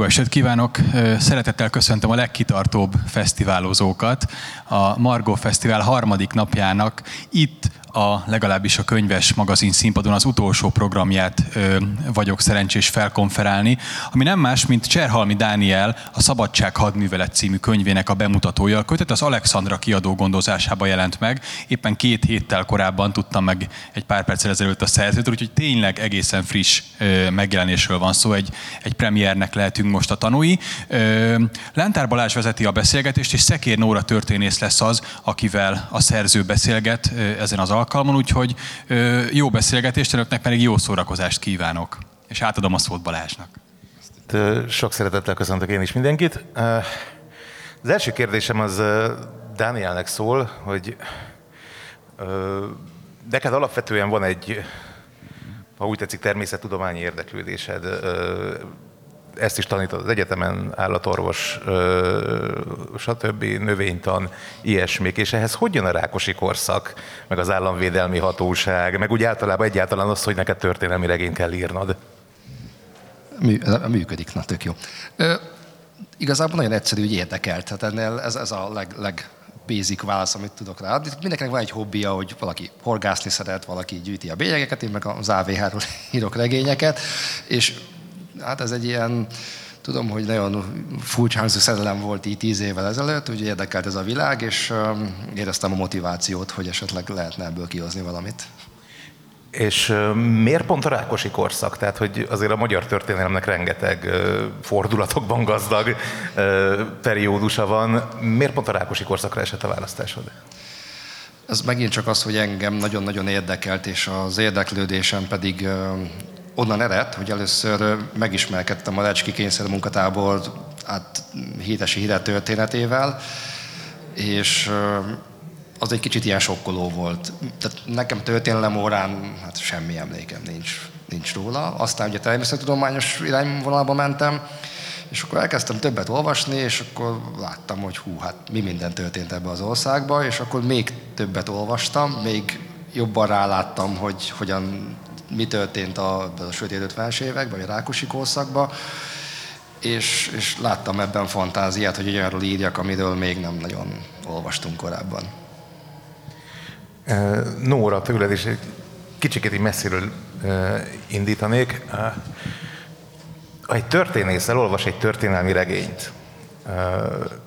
Jó estét kívánok! Szeretettel köszöntöm a legkitartóbb fesztiválozókat. A Margó Fesztivál harmadik napjának itt a legalábbis a könyves magazin színpadon az utolsó programját ö, vagyok szerencsés felkonferálni, ami nem más, mint Cserhalmi Dániel a Szabadság hadművelet című könyvének a bemutatója. A kötet az Alexandra kiadó gondozásában jelent meg. Éppen két héttel korábban tudtam meg egy pár perccel ezelőtt a szerzőt, úgyhogy tényleg egészen friss ö, megjelenésről van szó, egy, egy premiernek lehetünk most a tanúi. Ö, Lentár Balázs vezeti a beszélgetést, és Szekér Nóra történész lesz az, akivel a szerző beszélget ezen az alkalmon, úgyhogy jó beszélgetést, önöknek pedig jó szórakozást kívánok. És átadom a szót Balázsnak. Sok szeretettel köszöntök én is mindenkit. Az első kérdésem az Dánielnek szól, hogy neked alapvetően van egy, ha úgy tetszik, természettudományi érdeklődésed ezt is tanítod az egyetemen, állatorvos, stb., növénytan, ilyesmik, és ehhez hogy jön a rákosi korszak, meg az államvédelmi hatóság, meg úgy általában egyáltalán az, hogy neked történelmi regényt kell írnod? Mű, működik, na tök jó. Ö, igazából nagyon egyszerű, hogy érdekelt. Tehát ennél ez, ez a leg, leg basic válasz, amit tudok rá. Mindenkinek van egy hobbija, hogy valaki horgászni szeret, valaki gyűjti a bélyegeket, én meg az AVH-ról írok regényeket, és hát ez egy ilyen, tudom, hogy nagyon furcsa hangzó szerelem volt így tíz évvel ezelőtt, úgy érdekelt ez a világ, és éreztem a motivációt, hogy esetleg lehetne ebből kihozni valamit. És miért pont a Rákosi korszak? Tehát, hogy azért a magyar történelemnek rengeteg fordulatokban gazdag periódusa van. Miért pont a Rákosi korszakra esett a választásod? Ez megint csak az, hogy engem nagyon-nagyon érdekelt, és az érdeklődésem pedig onnan ered, hogy először megismerkedtem a Lecski kényszer munkatábor hát hítesi híre történetével, és az egy kicsit ilyen sokkoló volt. Tehát nekem történelem órán hát semmi emlékem nincs, nincs róla. Aztán ugye természettudományos irányvonalba mentem, és akkor elkezdtem többet olvasni, és akkor láttam, hogy hú, hát mi minden történt ebbe az országba, és akkor még többet olvastam, még jobban ráláttam, hogy hogyan mi történt a, a sötét 50-es években, vagy a Rákosi korszakban, és, és láttam ebben fantáziát, hogy olyanról írjak, amiről még nem nagyon olvastunk korábban. Nóra, tőled is kicsit így messziről indítanék. Egy történész elolvas egy történelmi regényt,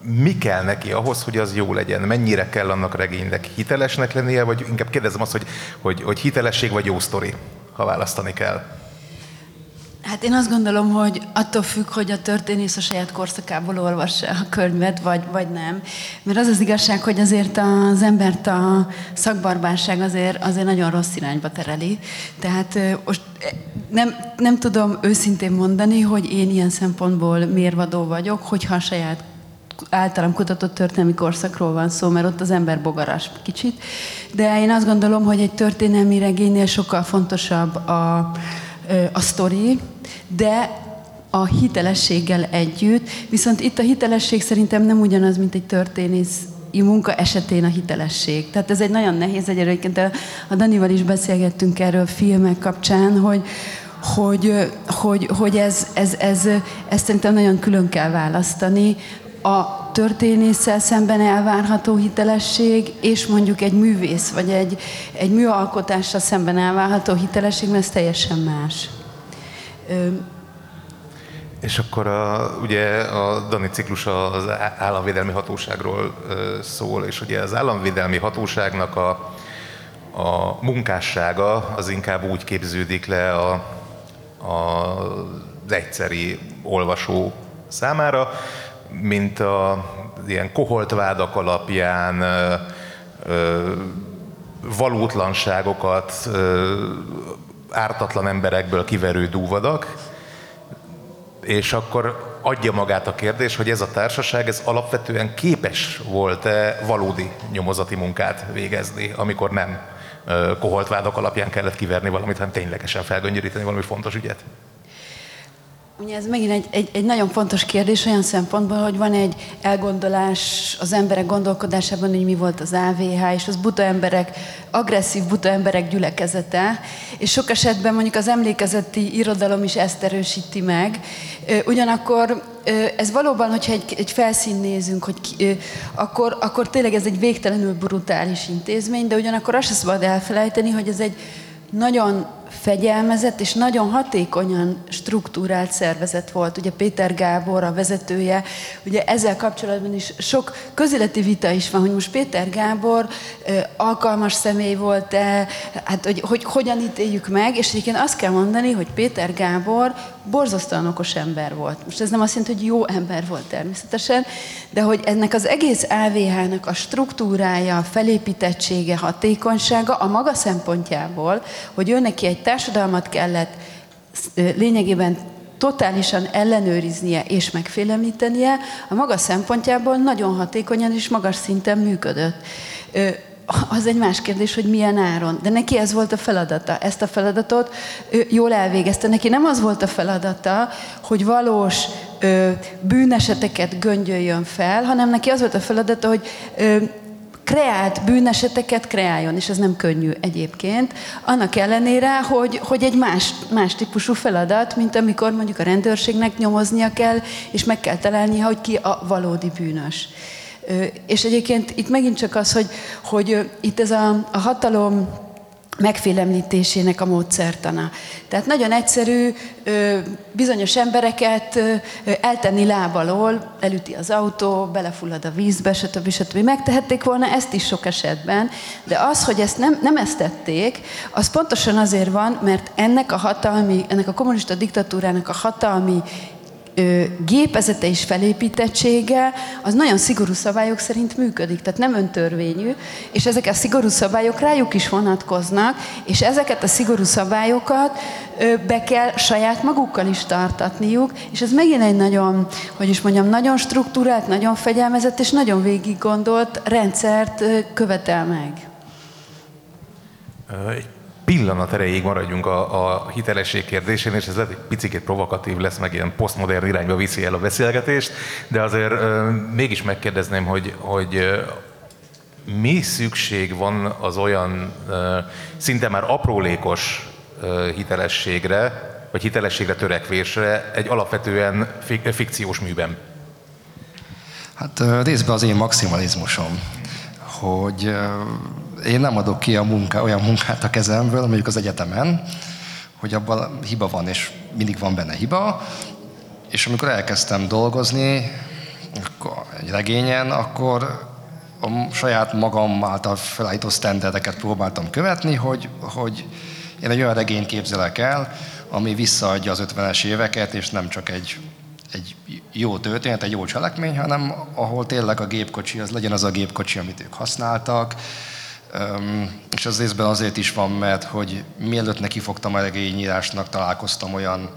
mi kell neki ahhoz, hogy az jó legyen? Mennyire kell annak regénynek hitelesnek lennie, vagy inkább kérdezem azt, hogy, hogy, hogy hitelesség vagy jó sztori? Ha választani kell? Hát én azt gondolom, hogy attól függ, hogy a történész a saját korszakából olvassa a könyvet, vagy, vagy nem. Mert az az igazság, hogy azért az embert a szakbarbárság azért, azért nagyon rossz irányba tereli. Tehát most nem, nem tudom őszintén mondani, hogy én ilyen szempontból mérvadó vagyok, hogyha a saját általam kutatott történelmi korszakról van szó, mert ott az ember bogaras kicsit. De én azt gondolom, hogy egy történelmi regénynél sokkal fontosabb a, a sztori, de a hitelességgel együtt, viszont itt a hitelesség szerintem nem ugyanaz, mint egy történész munka esetén a hitelesség. Tehát ez egy nagyon nehéz egyébként. A Danival is beszélgettünk erről filmek kapcsán, hogy, hogy, hogy, hogy ez, ez, ez, ez szerintem nagyon külön kell választani a történésszel szemben elvárható hitelesség, és mondjuk egy művész, vagy egy, egy műalkotással szemben elvárható hitelesség, mert ez teljesen más. Ö, és akkor a, ugye a Dani ciklus az államvédelmi hatóságról szól, és ugye az államvédelmi hatóságnak a, a munkássága az inkább úgy képződik le a, a, az egyszeri olvasó számára, mint a ilyen koholt vádak alapján valótlanságokat ártatlan emberekből kiverő dúvadak, és akkor adja magát a kérdés, hogy ez a társaság ez alapvetően képes volt-e valódi nyomozati munkát végezni, amikor nem koholt vádak alapján kellett kiverni valamit, hanem ténylegesen felgöngyöríteni valami fontos ügyet? Ugye ez megint egy, egy, egy nagyon fontos kérdés olyan szempontból, hogy van egy elgondolás az emberek gondolkodásában, hogy mi volt az AVH, és az buta emberek, agresszív buta emberek gyülekezete, és sok esetben mondjuk az emlékezeti irodalom is ezt erősíti meg. Ugyanakkor ez valóban, hogyha egy, egy felszín nézünk, hogy ki, akkor, akkor tényleg ez egy végtelenül brutális intézmény, de ugyanakkor azt sem szabad elfelejteni, hogy ez egy nagyon fegyelmezett és nagyon hatékonyan struktúrált szervezet volt. Ugye Péter Gábor, a vezetője, ugye ezzel kapcsolatban is sok közéleti vita is van, hogy most Péter Gábor alkalmas személy volt-e, hát hogy, hogy hogyan ítéljük meg, és egyébként azt kell mondani, hogy Péter Gábor borzasztóan okos ember volt. Most ez nem azt jelenti, hogy jó ember volt természetesen, de hogy ennek az egész AVH-nak a struktúrája, a felépítettsége, hatékonysága a maga szempontjából, hogy ő neki egy társadalmat kellett lényegében totálisan ellenőriznie és megfélemlítenie, a maga szempontjából nagyon hatékonyan és magas szinten működött. Az egy más kérdés, hogy milyen áron. De neki ez volt a feladata. Ezt a feladatot ő jól elvégezte. Neki nem az volt a feladata, hogy valós bűneseteket göngyöljön fel, hanem neki az volt a feladata, hogy kreált bűneseteket kreáljon, és ez nem könnyű egyébként, annak ellenére, hogy, hogy egy más, más típusú feladat, mint amikor mondjuk a rendőrségnek nyomoznia kell, és meg kell találnia, hogy ki a valódi bűnös. És egyébként itt megint csak az, hogy, hogy itt ez a, a hatalom megfélemlítésének a módszertana. Tehát nagyon egyszerű bizonyos embereket eltenni lábalól, elüti az autó, belefullad a vízbe, stb. stb. Megtehették volna ezt is sok esetben, de az, hogy ezt nem, nem ezt tették, az pontosan azért van, mert ennek a hatalmi, ennek a kommunista diktatúrának a hatalmi gépezete és felépítettsége az nagyon szigorú szabályok szerint működik, tehát nem öntörvényű, és ezek a szigorú szabályok rájuk is vonatkoznak, és ezeket a szigorú szabályokat be kell saját magukkal is tartatniuk, és ez megint egy nagyon, hogy is mondjam, nagyon struktúrált, nagyon fegyelmezett és nagyon végig gondolt rendszert követel meg. Egy pillanat erejéig maradjunk a, a hitelesség kérdésén, és ez lehet egy picit provokatív lesz, meg ilyen posztmodern irányba viszi el a beszélgetést, de azért ö, mégis megkérdezném, hogy, hogy ö, mi szükség van az olyan ö, szinte már aprólékos ö, hitelességre, vagy hitelességre törekvésre egy alapvetően fik- fikciós műben? Hát részben az én maximalizmusom, hogy én nem adok ki a munka, olyan munkát a kezemből, mondjuk az egyetemen, hogy abban hiba van, és mindig van benne hiba, és amikor elkezdtem dolgozni akkor egy regényen, akkor a saját magam által felállított sztenderdeket próbáltam követni, hogy, hogy én egy olyan regényt képzelek el, ami visszaadja az 50-es éveket, és nem csak egy, egy jó történet, egy jó cselekmény, hanem ahol tényleg a gépkocsi, az legyen az a gépkocsi, amit ők használtak, és az részben azért is van, mert hogy mielőtt neki fogtam a regényírásnak, találkoztam olyan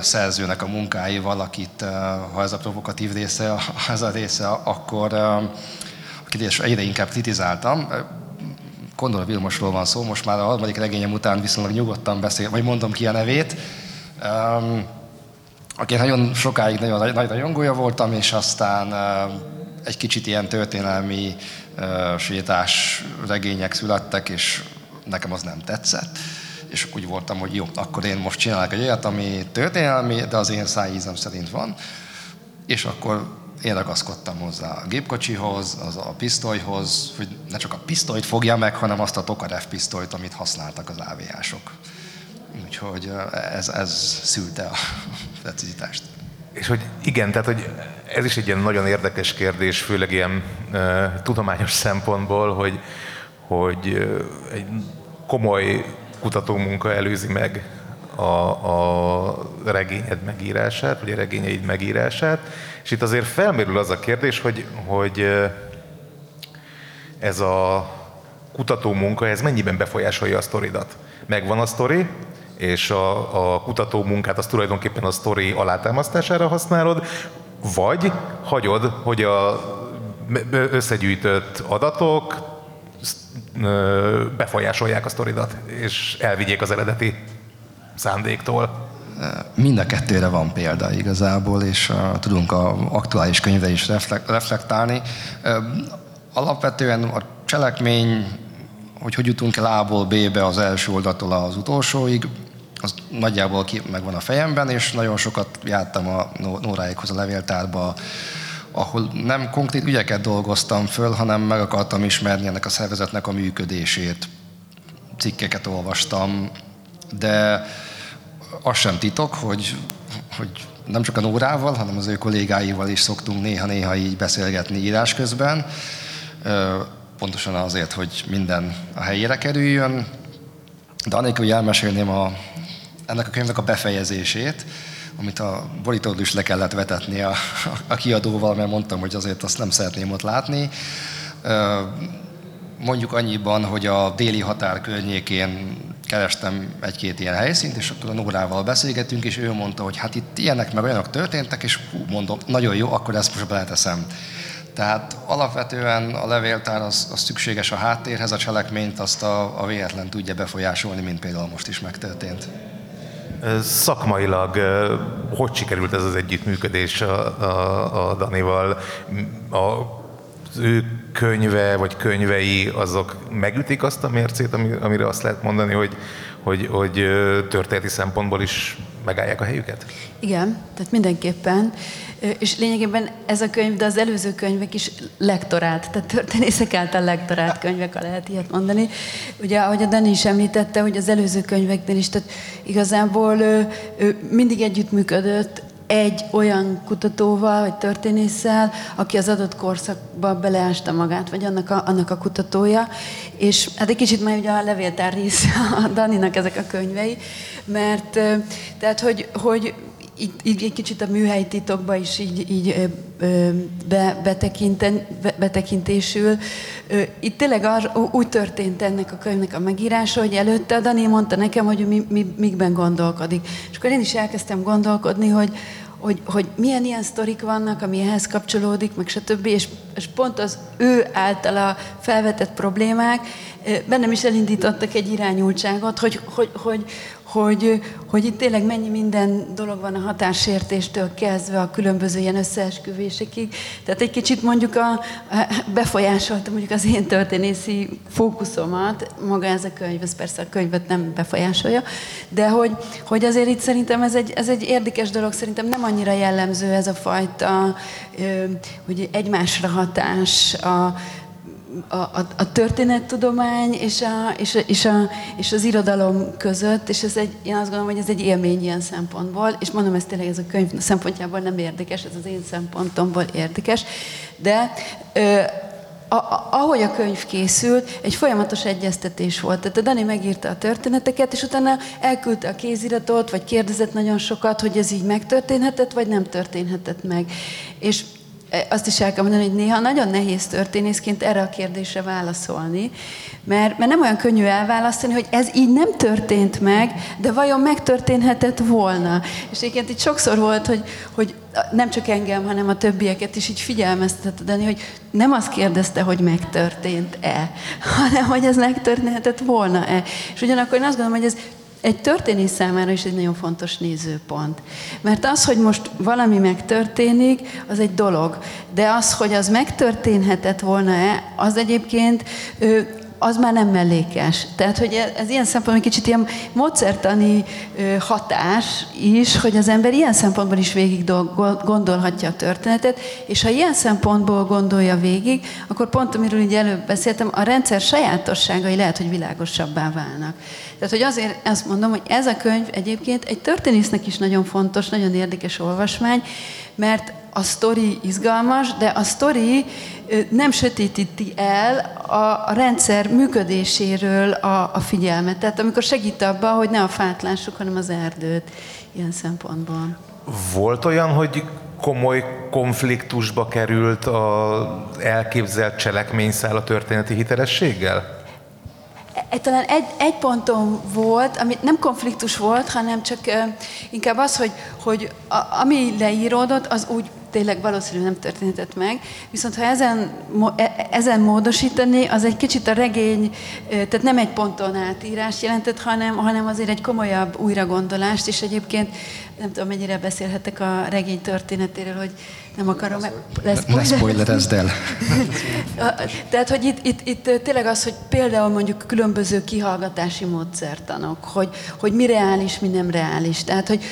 szerzőnek a munkáival, akit, ha ez a provokatív része, ha ez a része, akkor akit egyre inkább kritizáltam. Kondor Vilmosról van szó, most már a harmadik regényem után viszonylag nyugodtan beszél, vagy mondom ki a nevét. Aki nagyon sokáig nagyon nagy rajongója voltam, és aztán egy kicsit ilyen történelmi sétás regények születtek, és nekem az nem tetszett. És úgy voltam, hogy jó, akkor én most csinálok egy olyat, ami történelmi, de az én szájízem szerint van. És akkor én ragaszkodtam hozzá a gépkocsihoz, az a pisztolyhoz, hogy ne csak a pisztolyt fogja meg, hanem azt a Tokarev pisztolyt, amit használtak az áviások. Úgyhogy ez, ez szülte a precizitást. És hogy igen, tehát hogy ez is egy ilyen nagyon érdekes kérdés, főleg ilyen uh, tudományos szempontból, hogy, hogy uh, egy komoly kutatómunka előzi meg a, a regényed megírását, vagy a regényeid megírását, és itt azért felmerül az a kérdés, hogy, hogy ez a kutatómunka, ez mennyiben befolyásolja a sztoridat. Megvan a sztori, és a, a kutató munkát az tulajdonképpen a sztori alátámasztására használod, vagy hagyod, hogy a összegyűjtött adatok befolyásolják a sztoridat, és elvigyék az eredeti szándéktól. mind a kettőre van példa igazából, és uh, tudunk a aktuális könyvre is reflektálni. Uh, alapvetően a cselekmény, hogy hogy jutunk el A-ból B-be az első oldattól az utolsóig, az nagyjából ki megvan a fejemben, és nagyon sokat jártam a Nóráikhoz a levéltárba, ahol nem konkrét ügyeket dolgoztam föl, hanem meg akartam ismerni ennek a szervezetnek a működését. Cikkeket olvastam, de az sem titok, hogy, hogy nem csak a Nórával, hanem az ő kollégáival is szoktunk néha-néha így beszélgetni írás közben, pontosan azért, hogy minden a helyére kerüljön. De anélkül, hogy elmesélném a, ennek a könyvnek a befejezését, amit a borítódól is le kellett vetetni a, a kiadóval, mert mondtam, hogy azért azt nem szeretném ott látni. Mondjuk annyiban, hogy a déli határ környékén kerestem egy-két ilyen helyszínt, és akkor a Nórával beszélgetünk, és ő mondta, hogy hát itt ilyenek meg olyanok történtek, és hú, mondom, nagyon jó, akkor ezt most beleteszem. Tehát alapvetően a levéltár az, az szükséges a háttérhez, a cselekményt azt a, a véletlen tudja befolyásolni, mint például most is megtörtént. Szakmailag hogy sikerült ez az együttműködés a, a, a Danival? A, ő könyve vagy könyvei azok megütik azt a mércét, amire azt lehet mondani, hogy, hogy, hogy történeti szempontból is megállják a helyüket? Igen, tehát mindenképpen. És lényegében ez a könyv, de az előző könyvek is lektorált, tehát történészek által lektorált könyvek, ha lehet ilyet mondani. Ugye, ahogy a Dani is említette, hogy az előző könyveknél is, tehát igazából ő, ő mindig együttműködött egy olyan kutatóval, vagy történésszel, aki az adott korszakba beleásta magát, vagy annak a, annak a kutatója. És hát egy kicsit már ugye a levéltár része a Daninak ezek a könyvei, mert tehát, hogy, hogy így, így egy kicsit a műhelyi titokba is így, így be, betekinten, be, betekintésül. Itt tényleg az, úgy történt ennek a könyvnek a megírása, hogy előtte a Dani mondta nekem, hogy mi, mi, mikben gondolkodik. És akkor én is elkezdtem gondolkodni, hogy, hogy, hogy milyen ilyen sztorik vannak, ami ehhez kapcsolódik, meg stb. És, és pont az ő általa felvetett problémák bennem is elindítottak egy irányultságot, hogy, hogy, hogy, hogy, hogy itt tényleg mennyi minden dolog van a határsértéstől kezdve a különböző ilyen összeesküvésekig. Tehát egy kicsit mondjuk a, befolyásolta mondjuk az én történészi fókuszomat, maga ez a könyv, ez persze a könyvet nem befolyásolja, de hogy, hogy azért itt szerintem ez egy, ez egy érdekes dolog, szerintem nem annyira jellemző ez a fajta, hogy egymásra hatás, a, a, a, a történettudomány és, a, és, a, és, a, és az irodalom között, és ez egy, én azt gondolom, hogy ez egy élmény ilyen szempontból, és mondom, ez tényleg ez a könyv szempontjából nem érdekes, ez az én szempontomból érdekes, de ö, a, a, ahogy a könyv készült, egy folyamatos egyeztetés volt. Tehát a Dani megírta a történeteket, és utána elküldte a kéziratot, vagy kérdezett nagyon sokat, hogy ez így megtörténhetett, vagy nem történhetett meg. És azt is el kell mondani, hogy néha nagyon nehéz történészként erre a kérdésre válaszolni, mert, mert nem olyan könnyű elválasztani, hogy ez így nem történt meg, de vajon megtörténhetett volna. És egyébként itt sokszor volt, hogy, hogy nem csak engem, hanem a többieket is így figyelmeztetett Dani, hogy nem azt kérdezte, hogy megtörtént-e, hanem hogy ez megtörténhetett volna-e. És ugyanakkor én azt gondolom, hogy ez egy történész számára is egy nagyon fontos nézőpont. Mert az, hogy most valami megtörténik, az egy dolog. De az, hogy az megtörténhetett volna-e, az egyébként az már nem mellékes. Tehát, hogy ez ilyen szempontból kicsit ilyen módszertani hatás is, hogy az ember ilyen szempontból is végig gondolhatja a történetet, és ha ilyen szempontból gondolja végig, akkor pont, amiről így előbb beszéltem, a rendszer sajátosságai lehet, hogy világosabbá válnak. Tehát, hogy azért azt mondom, hogy ez a könyv egyébként egy történésznek is nagyon fontos, nagyon érdekes olvasmány, mert a sztori izgalmas, de a sztori nem sötétíti el a, rendszer működéséről a, a figyelmet. Tehát amikor segít abba, hogy ne a fát lássuk, hanem az erdőt ilyen szempontból. Volt olyan, hogy komoly konfliktusba került az elképzelt cselekményszál a történeti hitelességgel? E, talán egy, egy ponton volt, ami nem konfliktus volt, hanem csak inkább az, hogy, hogy a, ami leíródott, az úgy tényleg valószínűleg nem történhetett meg. Viszont ha ezen, e, ezen módosítani, az egy kicsit a regény, tehát nem egy ponton átírás jelentett, hanem, hanem azért egy komolyabb újragondolást, és egyébként nem tudom, mennyire beszélhetek a regény történetéről, hogy nem akarom... Lesz ne spoilerezd el. Tehát, hogy itt, itt, itt tényleg az, hogy például mondjuk különböző kihallgatási módszertanok, hogy, hogy mi reális, mi nem reális. Tehát, hogy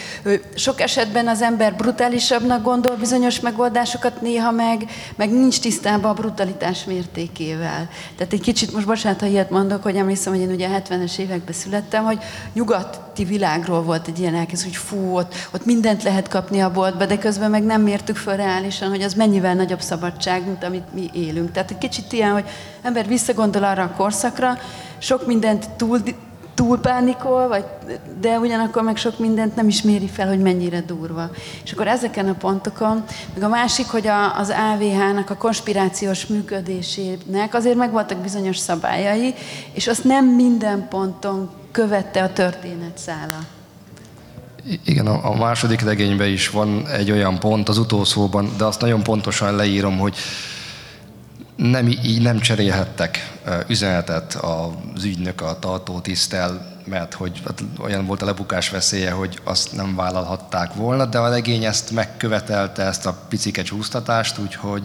sok esetben az ember brutálisabbnak gondol bizonyos megoldásokat, néha meg, meg nincs tisztában a brutalitás mértékével. Tehát egy kicsit, most bocsánat, ha ilyet mondok, hogy emlékszem, hogy én ugye a 70-es években születtem, hogy nyugati világról volt egy ilyen elkezd, hogy fú, ott, ott mindent lehet kapni a boltba, de közben meg nem mértük fel reálisan, hogy az mennyivel nagyobb szabadság, mint amit mi élünk. Tehát egy kicsit ilyen, hogy ember visszagondol arra a korszakra, sok mindent túl, túl pánikol, vagy, de ugyanakkor meg sok mindent nem is méri fel, hogy mennyire durva. És akkor ezeken a pontokon, meg a másik, hogy a, az AVH-nak a konspirációs működésének azért megvoltak bizonyos szabályai, és azt nem minden ponton követte a történet szála. Igen, a, második regényben is van egy olyan pont az utolsóban, de azt nagyon pontosan leírom, hogy nem, így nem cserélhettek üzenetet az ügynök a tartó tisztel, mert hogy hát olyan volt a lebukás veszélye, hogy azt nem vállalhatták volna, de a regény ezt megkövetelte, ezt a picike csúsztatást, úgyhogy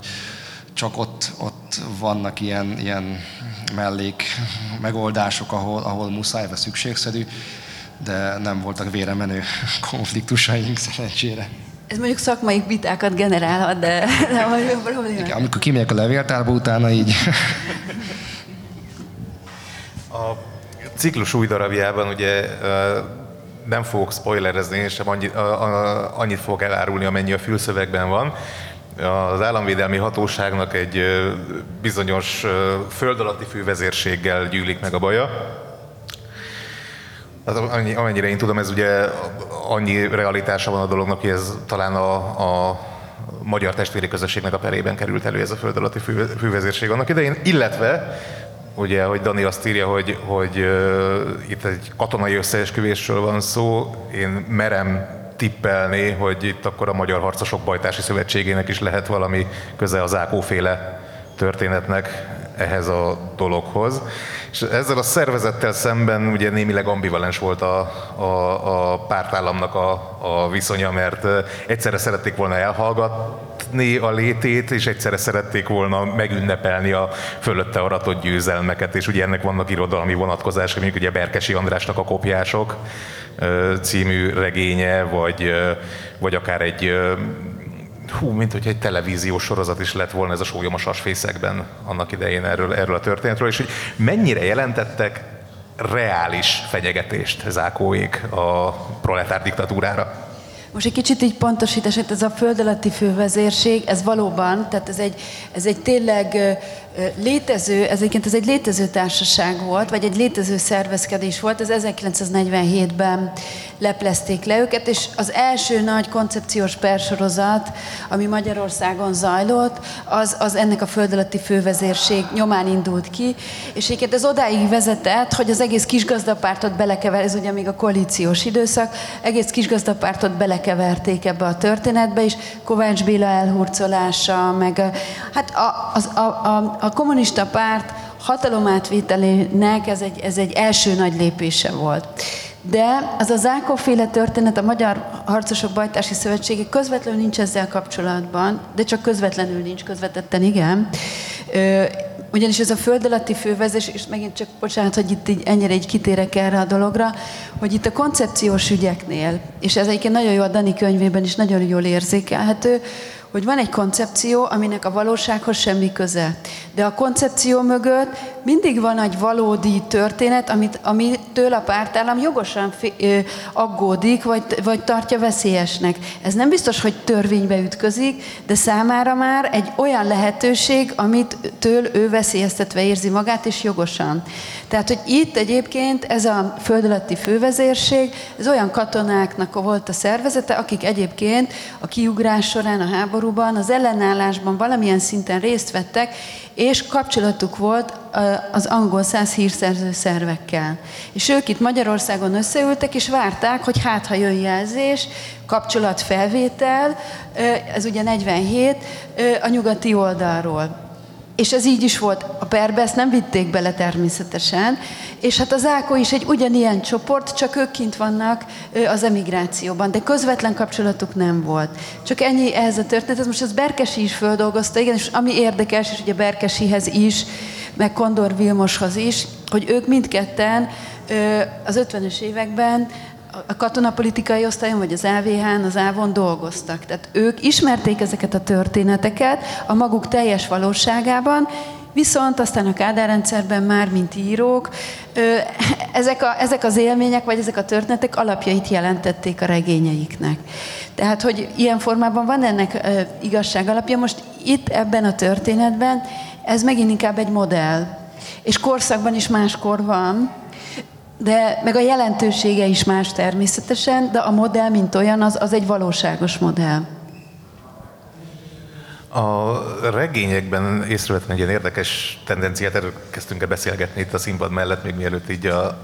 csak ott, ott vannak ilyen, ilyen mellék megoldások, ahol, ahol muszáj, vagy szükségszerű de nem voltak véremenő konfliktusaink szerencsére. Ez mondjuk szakmai vitákat generálhat, de nem vagyok probléma. Igen, amikor kimegyek a levéltárba utána így. A ciklus új darabjában ugye nem fogok spoilerezni, és sem annyit, annyit fogok elárulni, amennyi a fülszövegben van. Az államvédelmi hatóságnak egy bizonyos föld alatti fővezérséggel gyűlik meg a baja, Hát amennyire én tudom, ez ugye annyi realitása van a dolognak, hogy ez talán a, a magyar testvéri közösségnek a perében került elő ez a föld alatti fő, fővezérség annak idején, illetve ugye, hogy Dani azt írja, hogy, hogy uh, itt egy katonai összeesküvésről van szó, én merem tippelni, hogy itt akkor a Magyar Harcosok Bajtási Szövetségének is lehet valami köze az Ákóféle történetnek ehhez a dologhoz. És ezzel a szervezettel szemben ugye némileg ambivalens volt a, a, a pártállamnak a, a viszonya, mert egyszerre szerették volna elhallgatni a létét, és egyszerre szerették volna megünnepelni a fölötte aratott győzelmeket, és ugye ennek vannak irodalmi vonatkozásai, mondjuk ugye Berkesi Andrásnak a kopjások című regénye, vagy, vagy akár egy hú, mint hogy egy televíziós sorozat is lett volna ez a sólyom a sasfészekben annak idején erről, erről a történetről, és hogy mennyire jelentettek reális fenyegetést Zákóék a proletár diktatúrára? Most egy kicsit így pontosítás, ez a föld alatti fővezérség, ez valóban, tehát ez egy, ez egy tényleg létező, ez egyébként ez egy létező társaság volt, vagy egy létező szervezkedés volt, ez 1947-ben leplezték le őket, és az első nagy koncepciós persorozat, ami Magyarországon zajlott, az, az ennek a föld alatti fővezérség nyomán indult ki, és egyébként ez odáig vezetett, hogy az egész kisgazdapártot belekever, ez ugye még a koalíciós időszak, egész kisgazdapártot belekeverték ebbe a történetbe, és Kovács Béla elhurcolása, meg hát a, az, a, a, a kommunista párt hatalomátvételének ez egy, ez egy első nagy lépése volt. De az a Zákóféle történet, a Magyar Harcosok Bajtási Szövetsége közvetlenül nincs ezzel kapcsolatban, de csak közvetlenül nincs, közvetetten igen. Ö, ugyanis ez a föld alatti fővezés, és megint csak, bocsánat, hogy itt így, ennyire így kitérek erre a dologra, hogy itt a koncepciós ügyeknél, és ez egyébként nagyon jó a Dani könyvében is nagyon jól érzékelhető, hogy van egy koncepció, aminek a valósághoz semmi köze. De a koncepció mögött mindig van egy valódi történet, amit, amitől a pártállam jogosan aggódik, vagy, vagy tartja veszélyesnek. Ez nem biztos, hogy törvénybe ütközik, de számára már egy olyan lehetőség, amit től ő veszélyeztetve érzi magát, és jogosan. Tehát, hogy itt egyébként ez a föld alatti fővezérség, ez olyan katonáknak volt a szervezete, akik egyébként a kiugrás során, a háború háborúban, az ellenállásban valamilyen szinten részt vettek, és kapcsolatuk volt az angol száz hírszerző szervekkel. És ők itt Magyarországon összeültek, és várták, hogy hát ha jön jelzés, kapcsolatfelvétel, ez ugye 47, a nyugati oldalról. És ez így is volt. A perbe ezt nem vitték bele természetesen. És hát az Áko is egy ugyanilyen csoport, csak ők kint vannak az emigrációban, de közvetlen kapcsolatuk nem volt. Csak ennyi ehhez a történet. Most az Berkesi is földolgozta, igen, és ami érdekes, és ugye Berkesihez is, meg Kondor Vilmoshoz is, hogy ők mindketten az 50-es években a katonapolitikai osztályon, vagy az AVH-n, az ávon dolgoztak. Tehát ők ismerték ezeket a történeteket a maguk teljes valóságában, Viszont aztán a kádárrendszerben már, mint írók, ezek, a, ezek az élmények, vagy ezek a történetek alapjait jelentették a regényeiknek. Tehát, hogy ilyen formában van ennek igazság alapja. Most itt ebben a történetben ez megint inkább egy modell. És korszakban is máskor van, de meg a jelentősége is más természetesen, de a modell, mint olyan, az, az egy valóságos modell. A regényekben észrevettem egy ilyen érdekes tendenciát, erről kezdtünk-e beszélgetni itt a színpad mellett, még mielőtt így a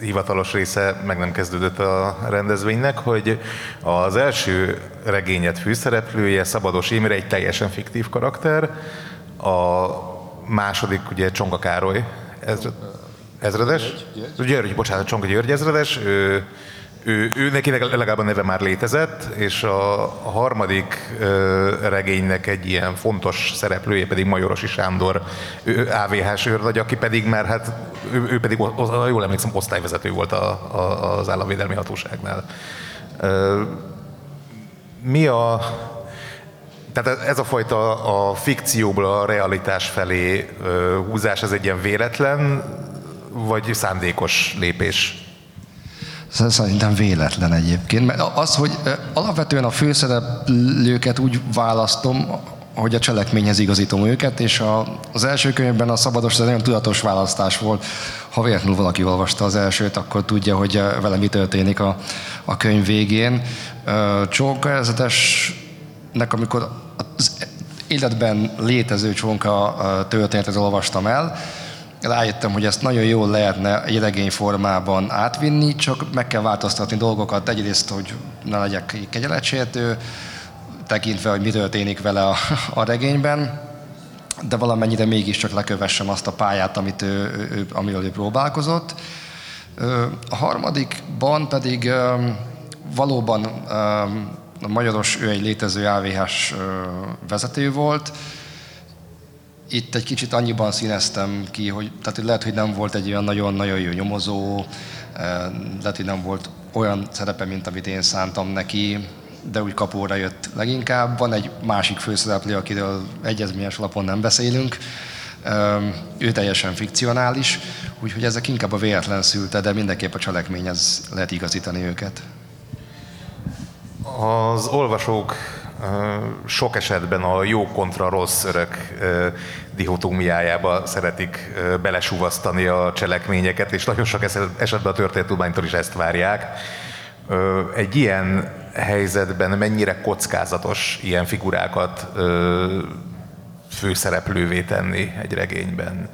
hivatalos része meg nem kezdődött a rendezvénynek, hogy az első regényet főszereplője, Szabados Imre, egy teljesen fiktív karakter, a második ugye Csonga Károly, ez ezredes? György, György bocsánat, Csonka György ezredes, ő, ő, ő neki legalább a neve már létezett, és a, a harmadik ö, regénynek egy ilyen fontos szereplője pedig Majorosi Sándor, AVH-s őrnagy, aki pedig már, hát ő, ő pedig, jól emlékszem, osztályvezető volt a, a, az államvédelmi hatóságnál. Ö, mi a, tehát ez a fajta a fikcióból a realitás felé húzás, ez egy ilyen véletlen vagy szándékos lépés? Szerintem véletlen egyébként, mert az, hogy alapvetően a főszereplőket úgy választom, hogy a cselekményhez igazítom őket, és a, az első könyvben a szabados, ez nagyon tudatos választás volt. Ha véletlenül valaki olvasta az elsőt, akkor tudja, hogy vele mi történik a, a könyv végén. Csóka amikor az életben létező csonka történetet olvastam el, rájöttem, hogy ezt nagyon jól lehetne egy regény formában átvinni, csak meg kell változtatni dolgokat. Egyrészt, hogy ne legyek kegyeletsértő, tekintve, hogy mi történik vele a, a regényben, de valamennyire mégiscsak lekövessem azt a pályát, amit ő, ő, amiről ő próbálkozott. A harmadikban pedig valóban a Magyaros, ő egy létező AVH-s vezető volt, itt egy kicsit annyiban színeztem ki, hogy tehát lehet, hogy nem volt egy olyan nagyon-nagyon jó nyomozó, eh, lehet, hogy nem volt olyan szerepe, mint amit én szántam neki, de úgy kapóra jött leginkább. Van egy másik főszereplő, akiről egyezményes alapon nem beszélünk, eh, ő teljesen fikcionális, úgyhogy ezek inkább a véletlen szülte, de mindenképp a cselekményhez lehet igazítani őket. Az olvasók sok esetben a jó kontra rossz örök dihotómiájába szeretik belesuvasztani a cselekményeket, és nagyon sok esetben a történetudománytól is ezt várják. Egy ilyen helyzetben mennyire kockázatos ilyen figurákat főszereplővé tenni egy regényben?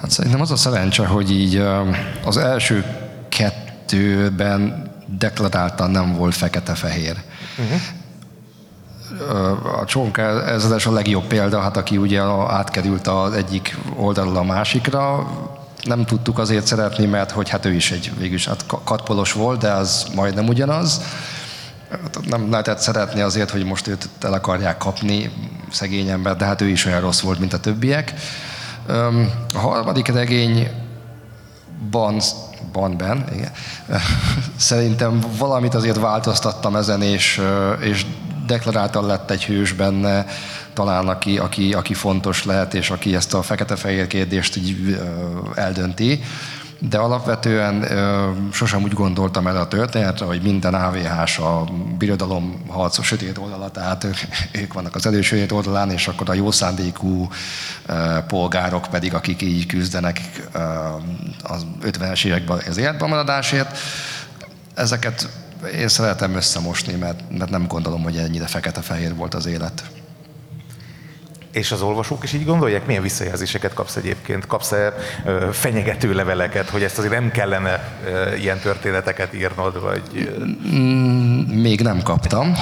Hát szerintem az a szerencse, hogy így az első kettőben deklaráltan nem volt fekete-fehér. Uh-huh a Csonka ezredes a legjobb példa, hát aki ugye átkerült az egyik oldalról a másikra, nem tudtuk azért szeretni, mert hogy hát ő is egy végülis hát katpolos volt, de az majdnem ugyanaz. Nem lehetett szeretni azért, hogy most őt el akarják kapni, szegény ember, de hát ő is olyan rossz volt, mint a többiek. A harmadik regény Ban, Banben, igen. Szerintem valamit azért változtattam ezen, és, és deklaráltan lett egy hős benne, talán aki, aki, aki fontos lehet, és aki ezt a fekete-fehér kérdést így eldönti. De alapvetően ö, sosem úgy gondoltam el a történetre, hogy minden AVH-s a birodalom harcos sötét oldala, tehát ők, ők vannak az elősötét oldalán, és akkor a jó szándékú ö, polgárok pedig, akik így küzdenek ö, az 50-es években az életben. Ezeket én szeretem összemosni, mert, mert nem gondolom, hogy ennyire fekete-fehér volt az élet. És az olvasók is így gondolják? Milyen visszajelzéseket kapsz egyébként? Kapsz-e fenyegető leveleket, hogy ezt azért nem kellene ilyen történeteket írnod, vagy... Mm, még nem kaptam.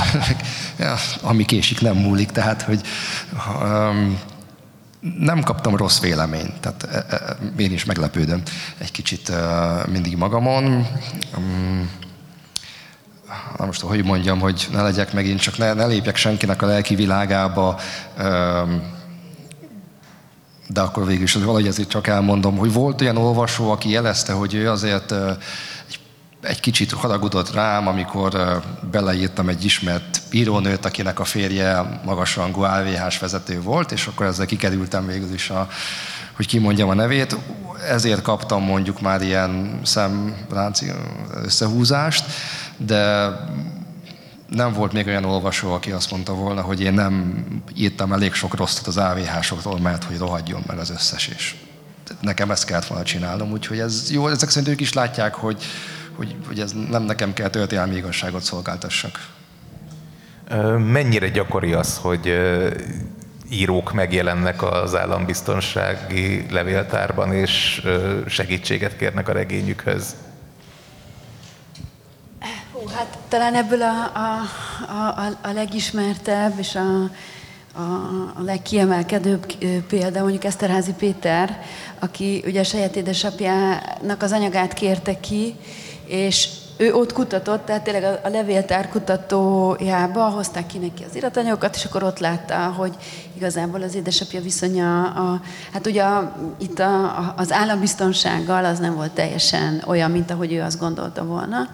Ami késik, nem múlik, tehát, hogy um, nem kaptam rossz véleményt, tehát e, e, én is meglepődöm egy kicsit mindig magamon. Um, nem most hogy mondjam, hogy ne legyek megint, csak ne, ne lépjek senkinek a lelki világába, de akkor végül is valahogy ezért csak elmondom, hogy volt olyan olvasó, aki jelezte, hogy ő azért egy kicsit haragudott rám, amikor beleírtam egy ismert írónőt, akinek a férje magasrangú AVH-s vezető volt, és akkor ezzel kikerültem végül is a, hogy kimondjam a nevét. Ezért kaptam mondjuk már ilyen szemránci összehúzást, de nem volt még olyan olvasó, aki azt mondta volna, hogy én nem írtam elég sok rosszat az AVH-soktól, mert hogy rohadjon meg az összes, és nekem ezt kellett volna csinálnom, úgyhogy ez jó, ezek szerint ők is látják, hogy, hogy, hogy ez nem nekem kell történelmi igazságot szolgáltassak. Mennyire gyakori az, hogy írók megjelennek az állambiztonsági levéltárban, és segítséget kérnek a regényükhöz? Hú, hát talán ebből a, a, a, a legismertebb és a, a, a legkiemelkedőbb példa mondjuk Eszterházi Péter, aki ugye a saját édesapjának az anyagát kérte ki, és ő ott kutatott, tehát tényleg a, a levéltár kutatójába hozták ki neki az iratanyagokat, és akkor ott látta, hogy igazából az édesapja viszonya, a, hát ugye a, itt a, a, az állambiztonsággal az nem volt teljesen olyan, mint ahogy ő azt gondolta volna.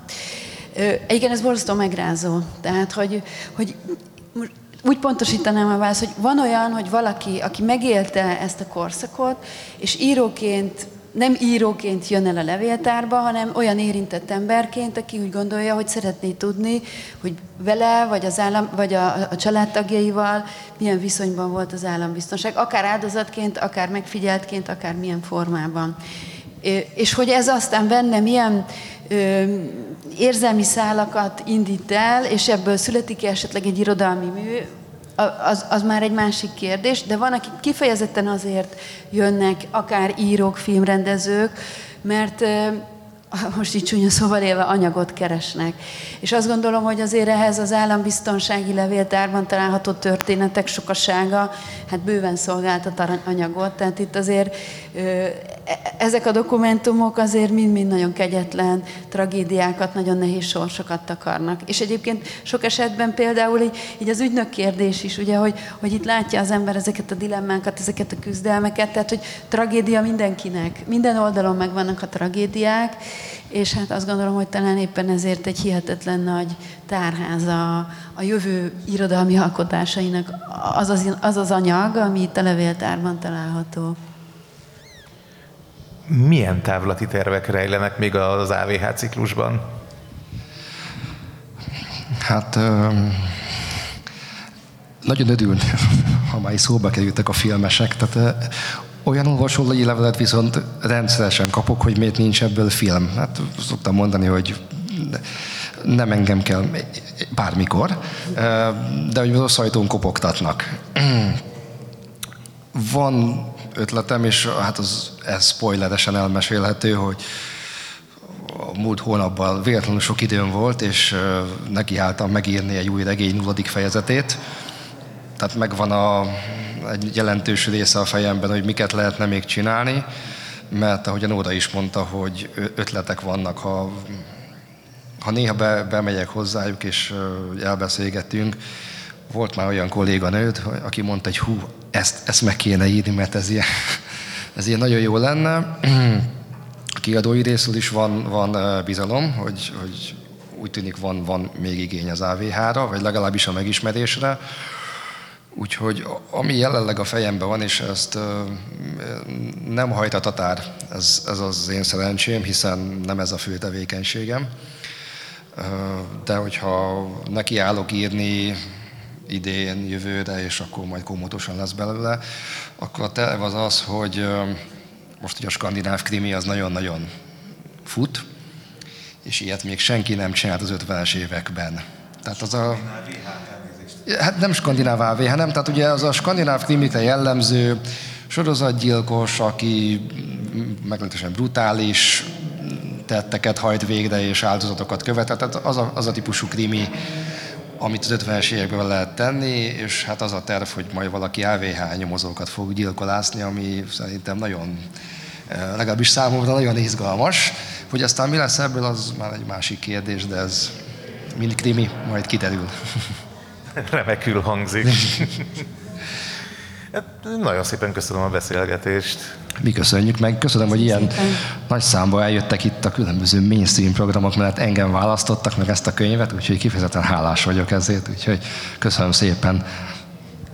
Igen, ez borzasztó megrázó. Tehát, hogy, hogy úgy pontosítanám a választ, hogy van olyan, hogy valaki, aki megélte ezt a korszakot, és íróként nem íróként jön el a levéltárba, hanem olyan érintett emberként, aki úgy gondolja, hogy szeretné tudni, hogy vele, vagy, az állam, vagy a, a családtagjaival milyen viszonyban volt az állambiztonság, akár áldozatként, akár megfigyeltként, akár milyen formában. És hogy ez aztán benne milyen érzelmi szálakat indít el, és ebből születik esetleg egy irodalmi mű, az, az már egy másik kérdés, de van, akik kifejezetten azért jönnek, akár írók, filmrendezők, mert most így csúnya szóval élve anyagot keresnek. És azt gondolom, hogy azért ehhez az állambiztonsági levéltárban található történetek sokasága, hát bőven szolgáltat anyagot, tehát itt azért ezek a dokumentumok azért mind-mind nagyon kegyetlen tragédiákat, nagyon nehéz sorsokat takarnak. És egyébként sok esetben például így, így az ügynök kérdés is, ugye, hogy, hogy itt látja az ember ezeket a dilemmákat, ezeket a küzdelmeket, tehát hogy tragédia mindenkinek, minden oldalon megvannak a tragédiák, és hát azt gondolom, hogy talán éppen ezért egy hihetetlen nagy tárháza a jövő irodalmi alkotásainak az az, az, az anyag, ami itt a levéltárban található. Milyen távlati tervek rejlenek még az AVH ciklusban? Hát nagyon örülni, ha már szóba kerültek a filmesek. Tehát olyan olvasói levelet viszont rendszeresen kapok, hogy miért nincs ebből film. Hát szoktam mondani, hogy nem engem kell bármikor, de hogy az ajtón kopogtatnak. Van ötletem, és hát az, ez spoileresen elmesélhető, hogy a múlt hónapban véletlenül sok időm volt, és nekiálltam megírni egy új regény nulladik fejezetét. Tehát megvan a, egy jelentős része a fejemben, hogy miket lehetne még csinálni, mert ahogyan Óra is mondta, hogy ötletek vannak, ha, ha néha be, bemegyek hozzájuk, és elbeszélgetünk, volt már olyan kolléganőd, aki mondta, hogy hú, ezt, ezt meg kéne írni, mert ez ilyen, ez ilyen nagyon jó lenne. A kiadói részül is van, van bizalom, hogy, hogy úgy tűnik van, van még igény az AVH-ra, vagy legalábbis a megismerésre. Úgyhogy ami jelenleg a fejemben van, és ezt nem hajt a tatár, ez, ez az én szerencsém, hiszen nem ez a fő tevékenységem. De hogyha nekiállok írni idén, jövőre, és akkor majd komótosan lesz belőle, akkor a terv az az, hogy most ugye a skandináv krimi az nagyon-nagyon fut, és ilyet még senki nem csinált az 50-es években. Tehát az a... Hát nem skandináv AV, hanem tehát ugye az a skandináv krimikre jellemző sorozatgyilkos, aki meglehetősen brutális tetteket hajt végre és áldozatokat követett. Tehát az a, az a típusú krimi, amit az 50-es években lehet tenni, és hát az a terv, hogy majd valaki LVH nyomozókat fog gyilkolászni, ami szerintem nagyon, legalábbis számomra nagyon izgalmas. Hogy aztán mi lesz ebből, az már egy másik kérdés, de ez mind krimi, majd kiderül. Remekül hangzik. Nagyon szépen köszönöm a beszélgetést. Mi köszönjük meg. Köszönöm, hogy ilyen szépen. nagy számba eljöttek itt a különböző mainstream programok mellett engem választottak meg ezt a könyvet, úgyhogy kifejezetten hálás vagyok ezért, úgyhogy köszönöm szépen.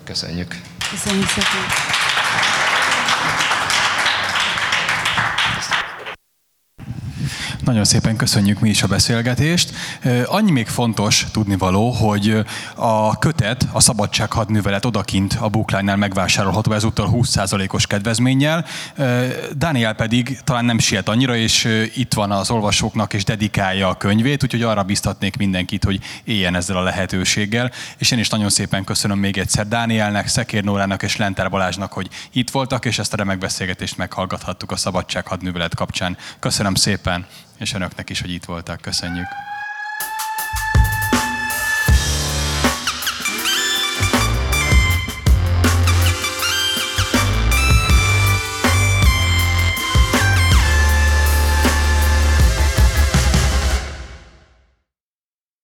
Köszönjük. Köszönjük szépen. Nagyon szépen köszönjük mi is a beszélgetést. Annyi még fontos tudnivaló, hogy a kötet, a Szabadsághadművelet odakint a Bookline-nál megvásárolható ezúttal 20%-os kedvezménnyel. Dániel pedig talán nem siet annyira, és itt van az olvasóknak, és dedikálja a könyvét, úgyhogy arra biztatnék mindenkit, hogy éljen ezzel a lehetőséggel. És én is nagyon szépen köszönöm még egyszer Dánielnek, Szekér Nórának és Lentár Balázsnak, hogy itt voltak, és ezt a remek beszélgetést meghallgathattuk a Szabadsághadművelet kapcsán. Köszönöm szépen! És önöknek is, hogy itt voltak. Köszönjük!